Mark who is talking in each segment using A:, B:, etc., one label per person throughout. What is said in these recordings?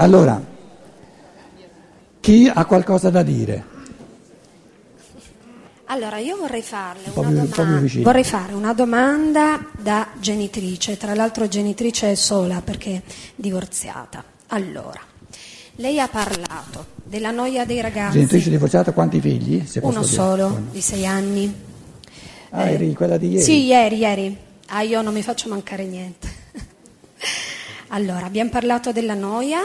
A: Allora, chi ha qualcosa da dire?
B: Allora, io vorrei domanda, vorrei fare una domanda da genitrice, tra l'altro genitrice sola perché divorziata. Allora, lei ha parlato della noia dei ragazzi,
A: Genitrice divorziata, quanti figli?
B: Uno solo,
A: Uno.
B: di sei anni.
A: Ah, eri quella di ieri?
B: Sì, ieri, ieri. Ah, io non mi faccio mancare niente. allora, abbiamo parlato della noia,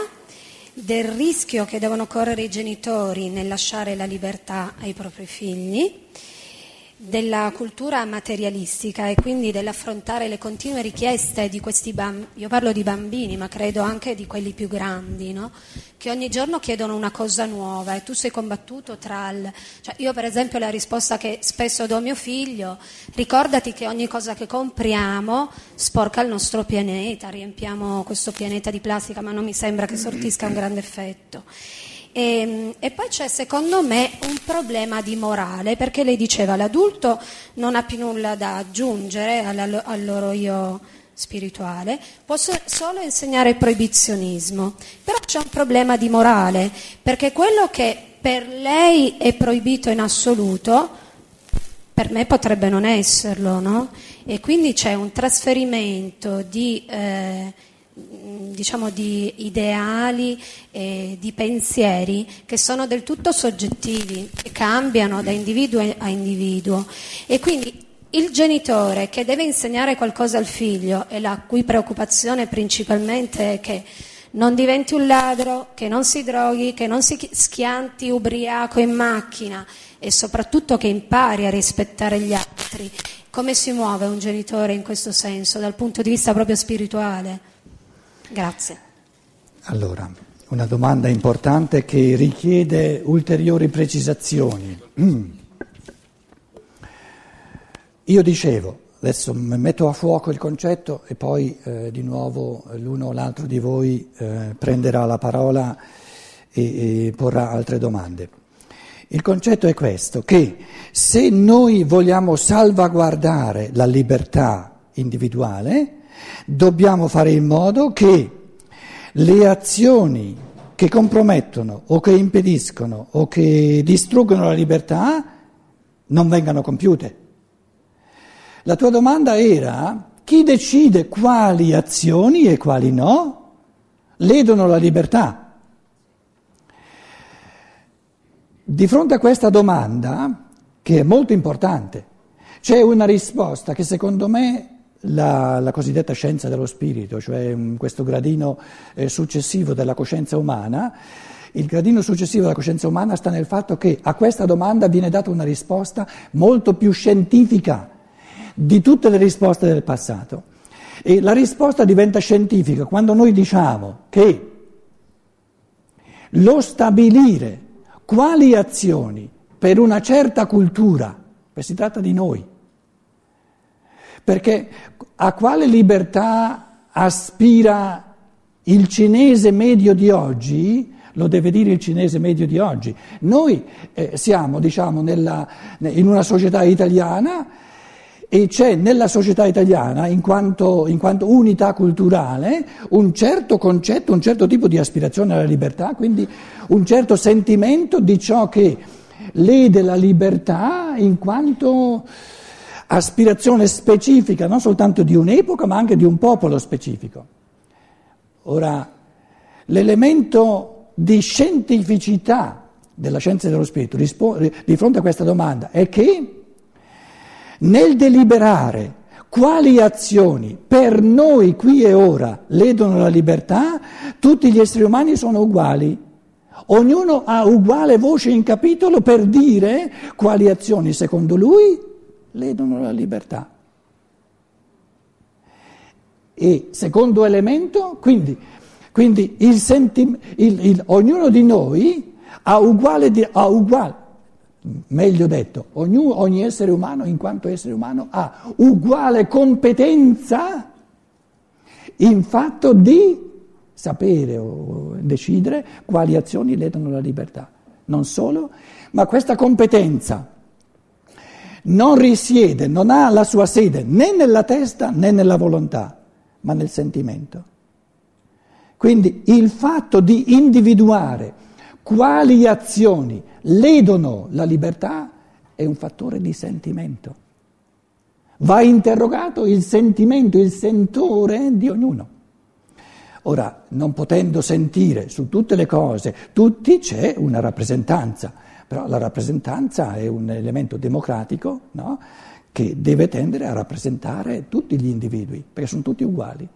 B: del rischio che devono correre i genitori nel lasciare la libertà ai propri figli, della cultura materialistica e quindi dell'affrontare le continue richieste di questi bambini, io parlo di bambini, ma credo anche di quelli più grandi, no? che ogni giorno chiedono una cosa nuova e tu sei combattuto tra il... Cioè io per esempio la risposta che spesso do a mio figlio, ricordati che ogni cosa che compriamo sporca il nostro pianeta, riempiamo questo pianeta di plastica, ma non mi sembra che sortisca un grande effetto. E, e poi c'è secondo me un problema di morale, perché lei diceva l'adulto non ha più nulla da aggiungere alla- al loro io spirituale, può so- solo insegnare proibizionismo, però c'è un problema di morale, perché quello che per lei è proibito in assoluto, per me potrebbe non esserlo, no? E quindi c'è un trasferimento di, eh, diciamo, di ideali e di pensieri che sono del tutto soggettivi, che cambiano da individuo a individuo. E quindi il genitore che deve insegnare qualcosa al figlio e la cui preoccupazione principalmente è che non diventi un ladro, che non si droghi, che non si chi- schianti ubriaco in macchina e soprattutto che impari a rispettare gli altri. Come si muove un genitore in questo senso, dal punto di vista proprio spirituale? Grazie.
A: Allora, una domanda importante che richiede ulteriori precisazioni. Io dicevo, adesso metto a fuoco il concetto e poi eh, di nuovo l'uno o l'altro di voi eh, prenderà la parola e, e porrà altre domande. Il concetto è questo, che se noi vogliamo salvaguardare la libertà individuale, dobbiamo fare in modo che le azioni che compromettono o che impediscono o che distruggono la libertà non vengano compiute. La tua domanda era chi decide quali azioni e quali no ledono la libertà. Di fronte a questa domanda, che è molto importante, c'è una risposta che secondo me la, la cosiddetta scienza dello spirito, cioè mm, questo gradino eh, successivo della coscienza umana, il gradino successivo della coscienza umana sta nel fatto che a questa domanda viene data una risposta molto più scientifica di tutte le risposte del passato. E la risposta diventa scientifica quando noi diciamo che lo stabilire quali azioni per una certa cultura, beh, si tratta di noi, perché a quale libertà aspira il cinese medio di oggi? Lo deve dire il cinese medio di oggi. Noi eh, siamo, diciamo, nella, in una società italiana e c'è nella società italiana, in quanto, in quanto unità culturale, un certo concetto, un certo tipo di aspirazione alla libertà, quindi un certo sentimento di ciò che lede la libertà in quanto aspirazione specifica, non soltanto di un'epoca, ma anche di un popolo specifico. Ora, l'elemento di scientificità della scienza dello spirito di fronte a questa domanda è che nel deliberare quali azioni per noi qui e ora ledono la libertà, tutti gli esseri umani sono uguali. Ognuno ha uguale voce in capitolo per dire quali azioni secondo lui ledono la libertà. E secondo elemento, quindi, quindi il sentim- il- il- ognuno di noi ha uguale, di- ha uguale meglio detto, ognuno, ogni essere umano in quanto essere umano ha uguale competenza in fatto di sapere o decidere quali azioni ledono la libertà. Non solo, ma questa competenza non risiede, non ha la sua sede né nella testa né nella volontà, ma nel sentimento. Quindi il fatto di individuare quali azioni ledono la libertà è un fattore di sentimento. Va interrogato il sentimento, il sentore di ognuno. Ora, non potendo sentire su tutte le cose, tutti c'è una rappresentanza, però la rappresentanza è un elemento democratico no? che deve tendere a rappresentare tutti gli individui, perché sono tutti uguali.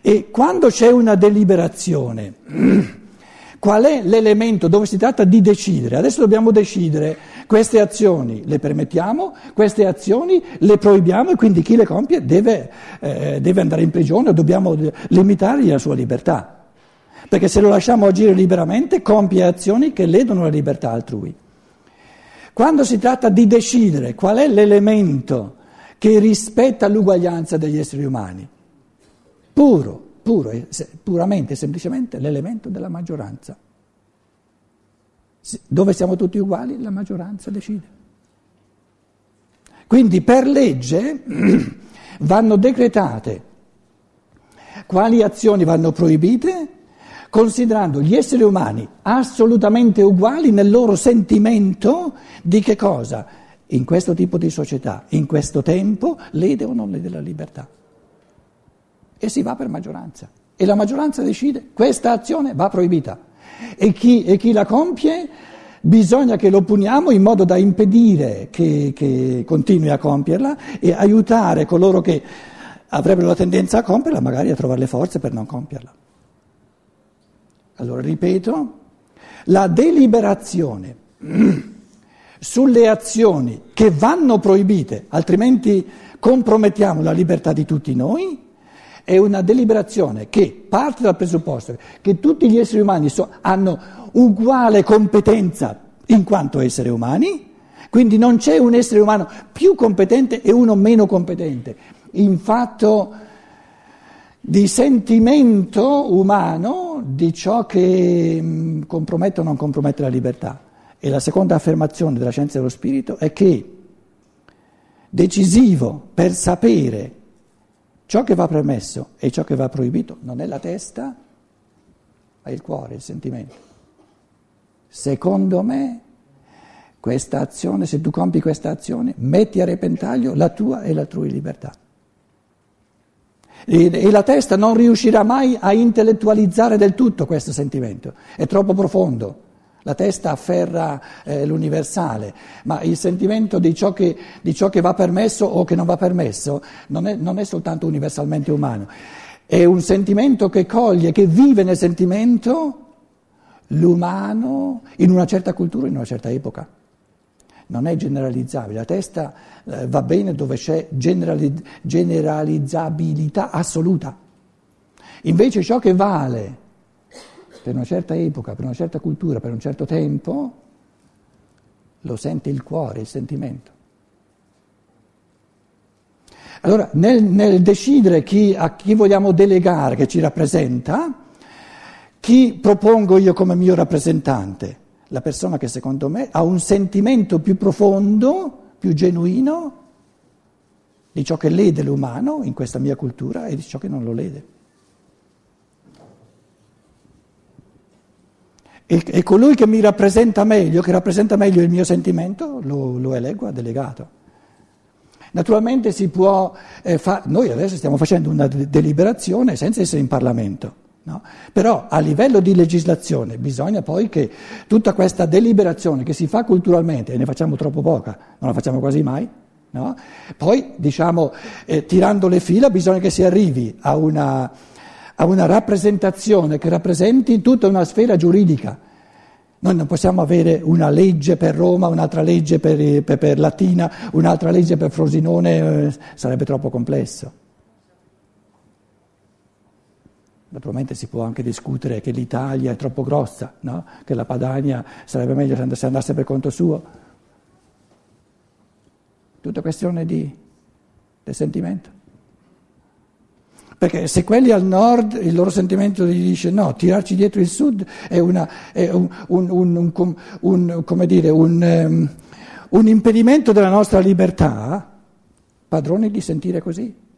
A: E quando c'è una deliberazione, qual è l'elemento dove si tratta di decidere? Adesso dobbiamo decidere queste azioni le permettiamo, queste azioni le proibiamo e quindi chi le compie deve, eh, deve andare in prigione o dobbiamo limitargli la sua libertà. Perché se lo lasciamo agire liberamente compie azioni che ledono la libertà altrui. Quando si tratta di decidere qual è l'elemento che rispetta l'uguaglianza degli esseri umani, puro, puro, puramente e semplicemente l'elemento della maggioranza. Dove siamo tutti uguali, la maggioranza decide. Quindi per legge vanno decretate quali azioni vanno proibite, considerando gli esseri umani assolutamente uguali nel loro sentimento di che cosa? In questo tipo di società, in questo tempo, lede o non lede la libertà. E si va per maggioranza. E la maggioranza decide questa azione va proibita e chi, e chi la compie bisogna che lo puniamo in modo da impedire che, che, continui a compierla e aiutare coloro che avrebbero la tendenza a compierla, magari a trovare le forze per non compierla. Allora, ripeto, la deliberazione sulle azioni che vanno proibite, altrimenti compromettiamo la libertà di tutti noi, è una deliberazione che parte dal presupposto che tutti gli esseri umani so, hanno uguale competenza in quanto esseri umani, quindi non c'è un essere umano più competente e uno meno competente. In fatto di sentimento umano di ciò che mm, compromette o non compromette la libertà. E la seconda affermazione della scienza dello spirito è che decisivo per sapere Ciò che va permesso e ciò che va proibito non è la testa, ma il cuore, il sentimento. Secondo me, questa azione, se tu compi questa azione, metti a repentaglio la tua e l'altrui libertà. E, e la testa non riuscirà mai a intellettualizzare del tutto questo sentimento, è troppo profondo. La testa afferra eh, l'universale, ma il sentimento di ciò, che, di ciò, che, va permesso o che non va permesso non è, non è soltanto universalmente umano, è un sentimento che coglie, che vive nel sentimento l'umano in una certa cultura, in una certa epoca. Non è generalizzabile, la testa eh, va bene dove c'è generali, generalizzabilità assoluta. Invece ciò che vale per una certa epoca, per una certa cultura, per un certo tempo, lo sente il cuore, il sentimento. Allora, nel, nel decidere chi, a chi vogliamo delegare che ci rappresenta, chi propongo io come mio rappresentante? La persona che secondo me ha un sentimento più profondo, più genuino di ciò che lede l'umano in questa mia cultura e di ciò che non lo lede. E, e, colui che mi rappresenta meglio, che rappresenta meglio il mio sentimento, lo, lo eleggo a delegato. Naturalmente si può eh, fare, noi adesso stiamo facendo una de- deliberazione senza essere in Parlamento, no? però a livello di legislazione bisogna poi che tutta questa deliberazione che si fa culturalmente, e ne facciamo troppo poca, non la facciamo quasi mai, no? poi diciamo eh, tirando le fila bisogna che si arrivi a una a una rappresentazione che rappresenti tutta una sfera giuridica. Noi non possiamo avere una legge per Roma, un'altra legge per, per, per Latina, un'altra legge per Frosinone, eh, sarebbe troppo complesso. Naturalmente si può anche discutere che l'Italia è troppo grossa, no? che la Padania sarebbe meglio se andasse per conto suo. Tutta questione di, del sentimento. Perché se quelli al nord il loro sentimento gli dice no, tirarci dietro il sud è, un impedimento della nostra libertà, padroni di sentire così.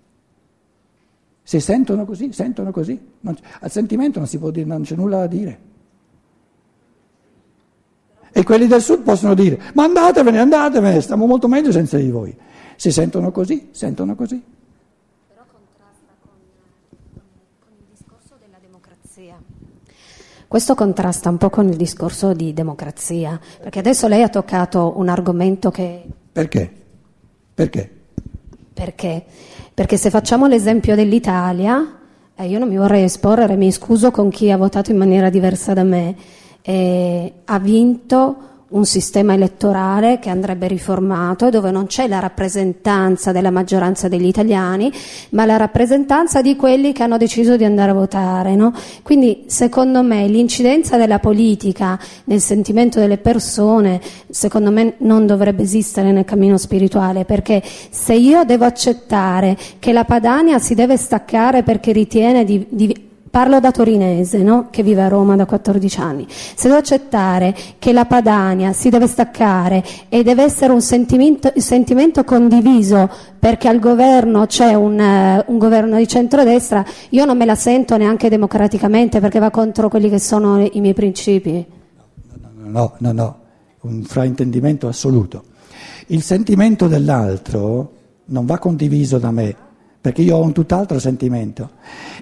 A: Se sentono così, sentono così. Non, al sentimento non, si può dire, non c'è nulla da dire. E quelli del sud possono dire, ma andatevene, andatevene, stiamo molto meglio senza di voi. Se sentono così, sentono così.
B: Però contrasta con, con il discorso della democrazia. Questo contrasta un po' con il discorso di democrazia, perché adesso lei ha toccato un argomento che...
A: Perché? Perché?
B: Perché? Perché se facciamo l'esempio dell'Italia, eh, io non mi vorrei esporre, mi scuso con chi ha votato in maniera diversa da me, eh, ha vinto un sistema elettorale che andrebbe riformato, dove non c'è la rappresentanza della maggioranza degli italiani, ma la rappresentanza di quelli che hanno deciso di andare a votare. No? Quindi, secondo me, l'incidenza della politica nel sentimento delle persone, secondo me, non dovrebbe esistere nel cammino spirituale, perché se io devo accettare che la Padania si deve staccare perché ritiene di, di Parlo da torinese, no? che vive a Roma da 14 anni. Se devo accettare che la Padania si deve staccare e deve essere un sentimento, sentimento condiviso perché al governo c'è un, uh, un, governo di centrodestra, io non me la sento neanche democraticamente perché va contro quelli che sono i miei principi.
A: No, no, no, no, un fraintendimento assoluto. Il sentimento dell'altro non va condiviso da me perché io ho un tutt'altro sentimento.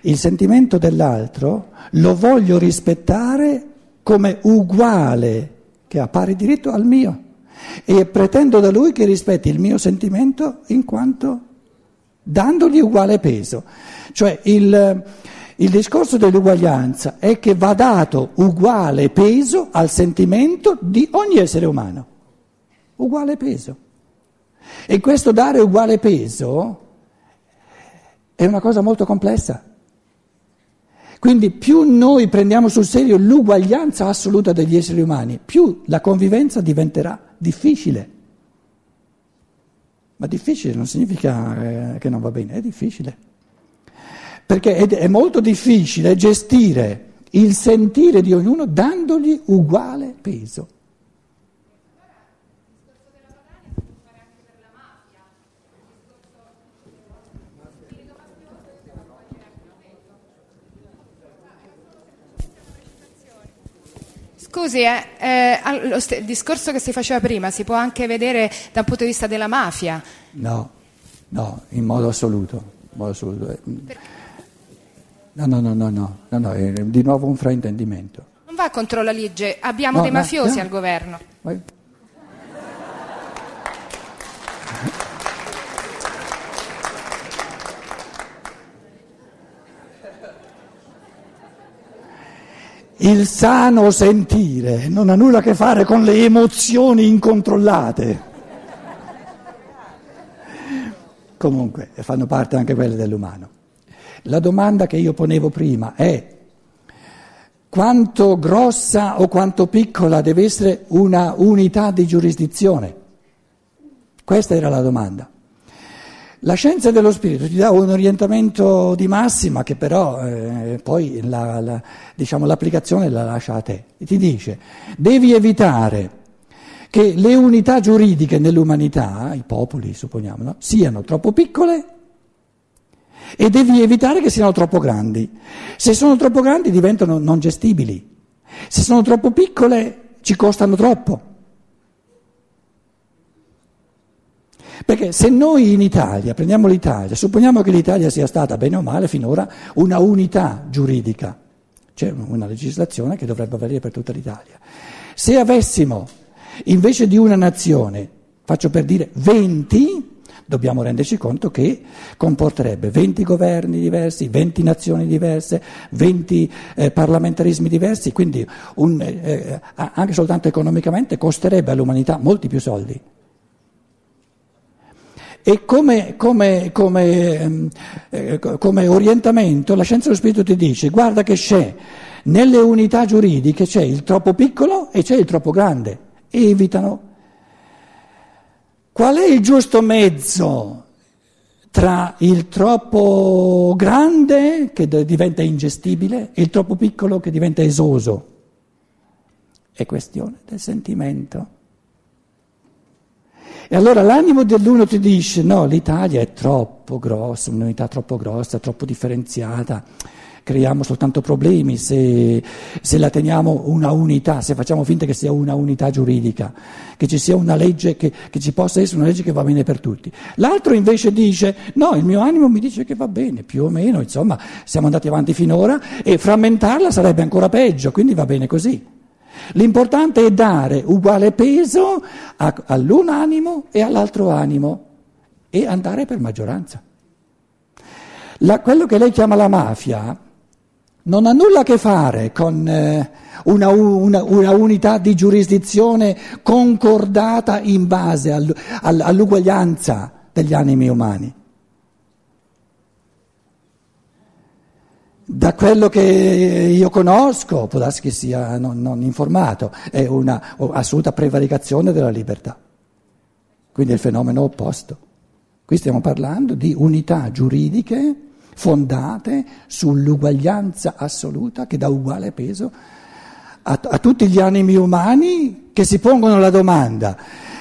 A: Il sentimento dell'altro lo voglio rispettare come uguale, che ha pari diritto al mio, e pretendo da lui che rispetti il mio sentimento in quanto dandogli uguale peso. Cioè il, il discorso dell'uguaglianza è che va dato uguale peso al sentimento di ogni essere umano. Uguale peso. E questo dare uguale peso è una cosa molto complessa. Quindi più noi prendiamo sul serio l'uguaglianza assoluta degli esseri umani, più la convivenza diventerà difficile. Ma difficile non significa eh, che non va bene, è difficile. Perché è molto difficile gestire il sentire di ognuno dandogli uguale peso.
C: Scusi, eh, eh, il discorso che si faceva prima si può anche vedere dal punto di vista della mafia?
A: No, no, in modo assoluto. In modo assoluto. No, no, no, no, no, no, no, è di nuovo un fraintendimento.
C: Non va contro la legge, abbiamo no, dei mafiosi al governo.
A: Il sano sentire non ha nulla a che fare con le emozioni incontrollate. Comunque, fanno parte anche quelle dell'umano. La domanda che io ponevo prima è quanto grossa o quanto piccola deve essere una unità di giurisdizione? Questa era la domanda. La scienza dello spirito ti dà un orientamento di massima che però eh, poi la, la, diciamo, l'applicazione la lascia a te. Ti dice, devi evitare che le unità giuridiche nell'umanità, i popoli supponiamo, no, siano troppo piccole e devi evitare che siano troppo grandi. Se sono troppo grandi diventano non gestibili, se sono troppo piccole ci costano troppo. Perché se noi in Italia, prendiamo l'Italia, supponiamo che l'Italia sia stata bene o male finora una unità giuridica, c'è una legislazione che dovrebbe valere per tutta l'Italia. Se avessimo invece di una nazione, faccio per dire 20, dobbiamo renderci conto che comporterebbe 20 governi diversi, 20 nazioni diverse, 20 eh, parlamentarismi diversi, quindi un, eh, eh anche soltanto economicamente costerebbe all'umanità molti più soldi. E come, come, come, ehm, eh, come, orientamento la scienza dello spirito ti dice guarda che c'è nelle unità giuridiche c'è il troppo piccolo e c'è il troppo grande, evitano. Qual è il giusto mezzo tra il troppo grande che diventa ingestibile e il troppo piccolo che diventa esoso? È questione del sentimento. E allora l'animo dell'uno ti dice no, l'Italia è troppo grossa, un'unità troppo grossa, troppo differenziata, creiamo soltanto problemi se, se, la teniamo una unità, se facciamo finta che sia una unità giuridica, che ci sia una legge, che, che ci possa essere una legge che va bene per tutti. L'altro invece dice no, il mio animo mi dice che va bene, più o meno, insomma, siamo andati avanti finora e frammentarla sarebbe ancora peggio, quindi va bene così. L'importante è dare uguale peso a, all'un animo e all'altro animo e andare per maggioranza. La, quello che lei chiama la mafia non ha nulla a che fare con eh, una, una, una, unità di giurisdizione concordata in base all, all, all'uguaglianza degli animi umani. Da quello che io conosco, può darsi che sia non, non informato, è una assoluta prevaricazione della libertà. Quindi è il fenomeno opposto. Qui stiamo parlando di unità giuridiche fondate sull'uguaglianza assoluta che dà uguale peso a, a tutti gli animi umani che si pongono la domanda,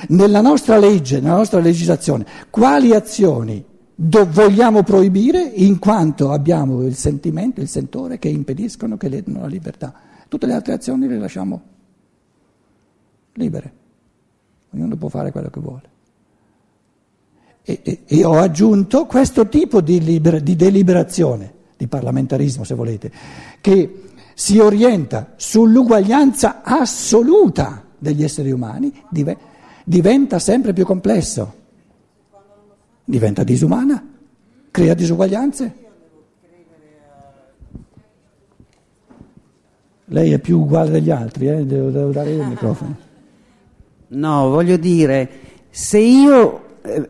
A: nella nostra legge, nella nostra legislazione, quali azioni do, vogliamo proibire in quanto abbiamo il sentimento, il sentore che impediscono, che ledono la libertà. Tutte le altre azioni le lasciamo libere, ognuno può fare quello che vuole. E, e, e ho aggiunto questo tipo di, liber, di deliberazione, di parlamentarismo se volete, che si orienta sull'uguaglianza assoluta degli esseri umani, diventa sempre più complesso diventa disumana, crea disuguaglianze. Lei è più uguale degli altri, eh? devo, devo, dare io il microfono.
D: No, voglio dire, se io eh,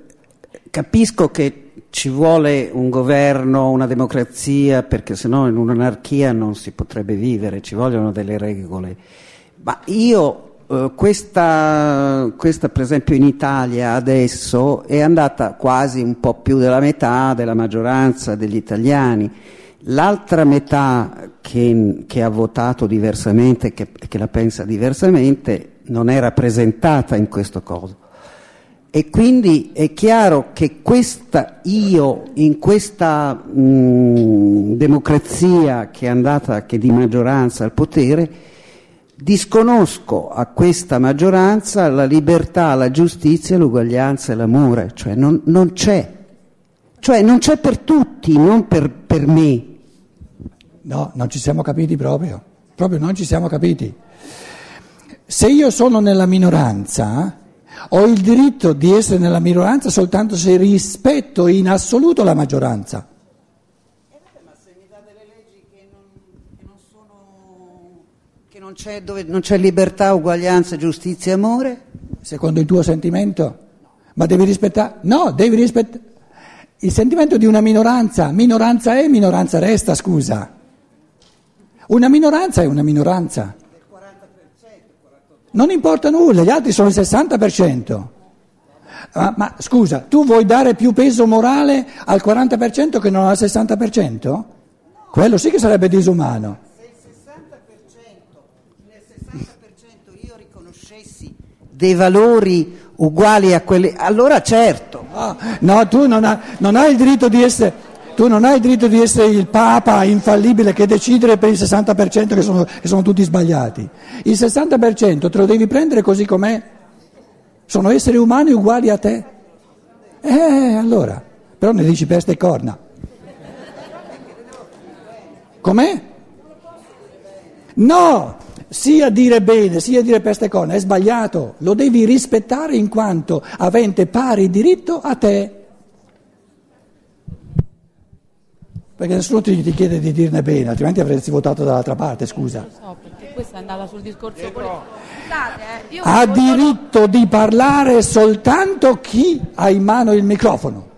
D: capisco che ci vuole un governo, una democrazia, perché sennò in un'anarchia non si potrebbe vivere, ci vogliono delle regole, ma io Uh, questa, questa, per esempio in Italia adesso è andata quasi un po' più della metà della maggioranza degli italiani. L'altra metà che, che ha votato diversamente, che, che, la pensa diversamente, non è rappresentata in questo coso. E quindi è chiaro che questa io, in questa mh, democrazia che è andata, che di maggioranza al potere, disconosco a questa maggioranza la libertà, la giustizia, l'uguaglianza e l'amore, cioè non, non c'è, cioè non c'è per tutti, non per, per me.
A: No, non ci siamo capiti proprio, proprio non ci siamo capiti. Se io sono nella minoranza, ho il diritto di essere nella minoranza soltanto se rispetto in assoluto la maggioranza.
D: Non c'è, dove, non c'è libertà, uguaglianza, giustizia e amore?
A: Secondo il tuo sentimento? Ma devi rispettare... No, devi rispettare... Il sentimento di una minoranza, minoranza è, minoranza resta, scusa. Una minoranza è una minoranza. Non importa nulla, gli altri sono il 60%. Ma, ma, scusa, tu vuoi dare più peso morale al 40% che non al 60%? Quello sì che sarebbe disumano.
D: Dei valori uguali a quelli, allora certo.
A: No, no tu non, ha, non, hai il diritto di essere, tu non hai il diritto di essere il Papa infallibile che decidere per il 60% che sono, che sono tutti sbagliati. Il 60% te lo devi prendere così com'è. Sono esseri umani uguali a te. Eh, allora, però ne dici peste e corna. Com'è? No, sia dire bene, sia dire peste corna, è sbagliato, lo devi rispettare in quanto avente pari diritto a te. Perché nessuno ti, ti chiede di dirne bene, altrimenti avresti votato dall'altra parte, scusa.
E: So, perché questa è andata sul discorso
A: eh, Ha diritto di parlare soltanto chi ha in mano il microfono.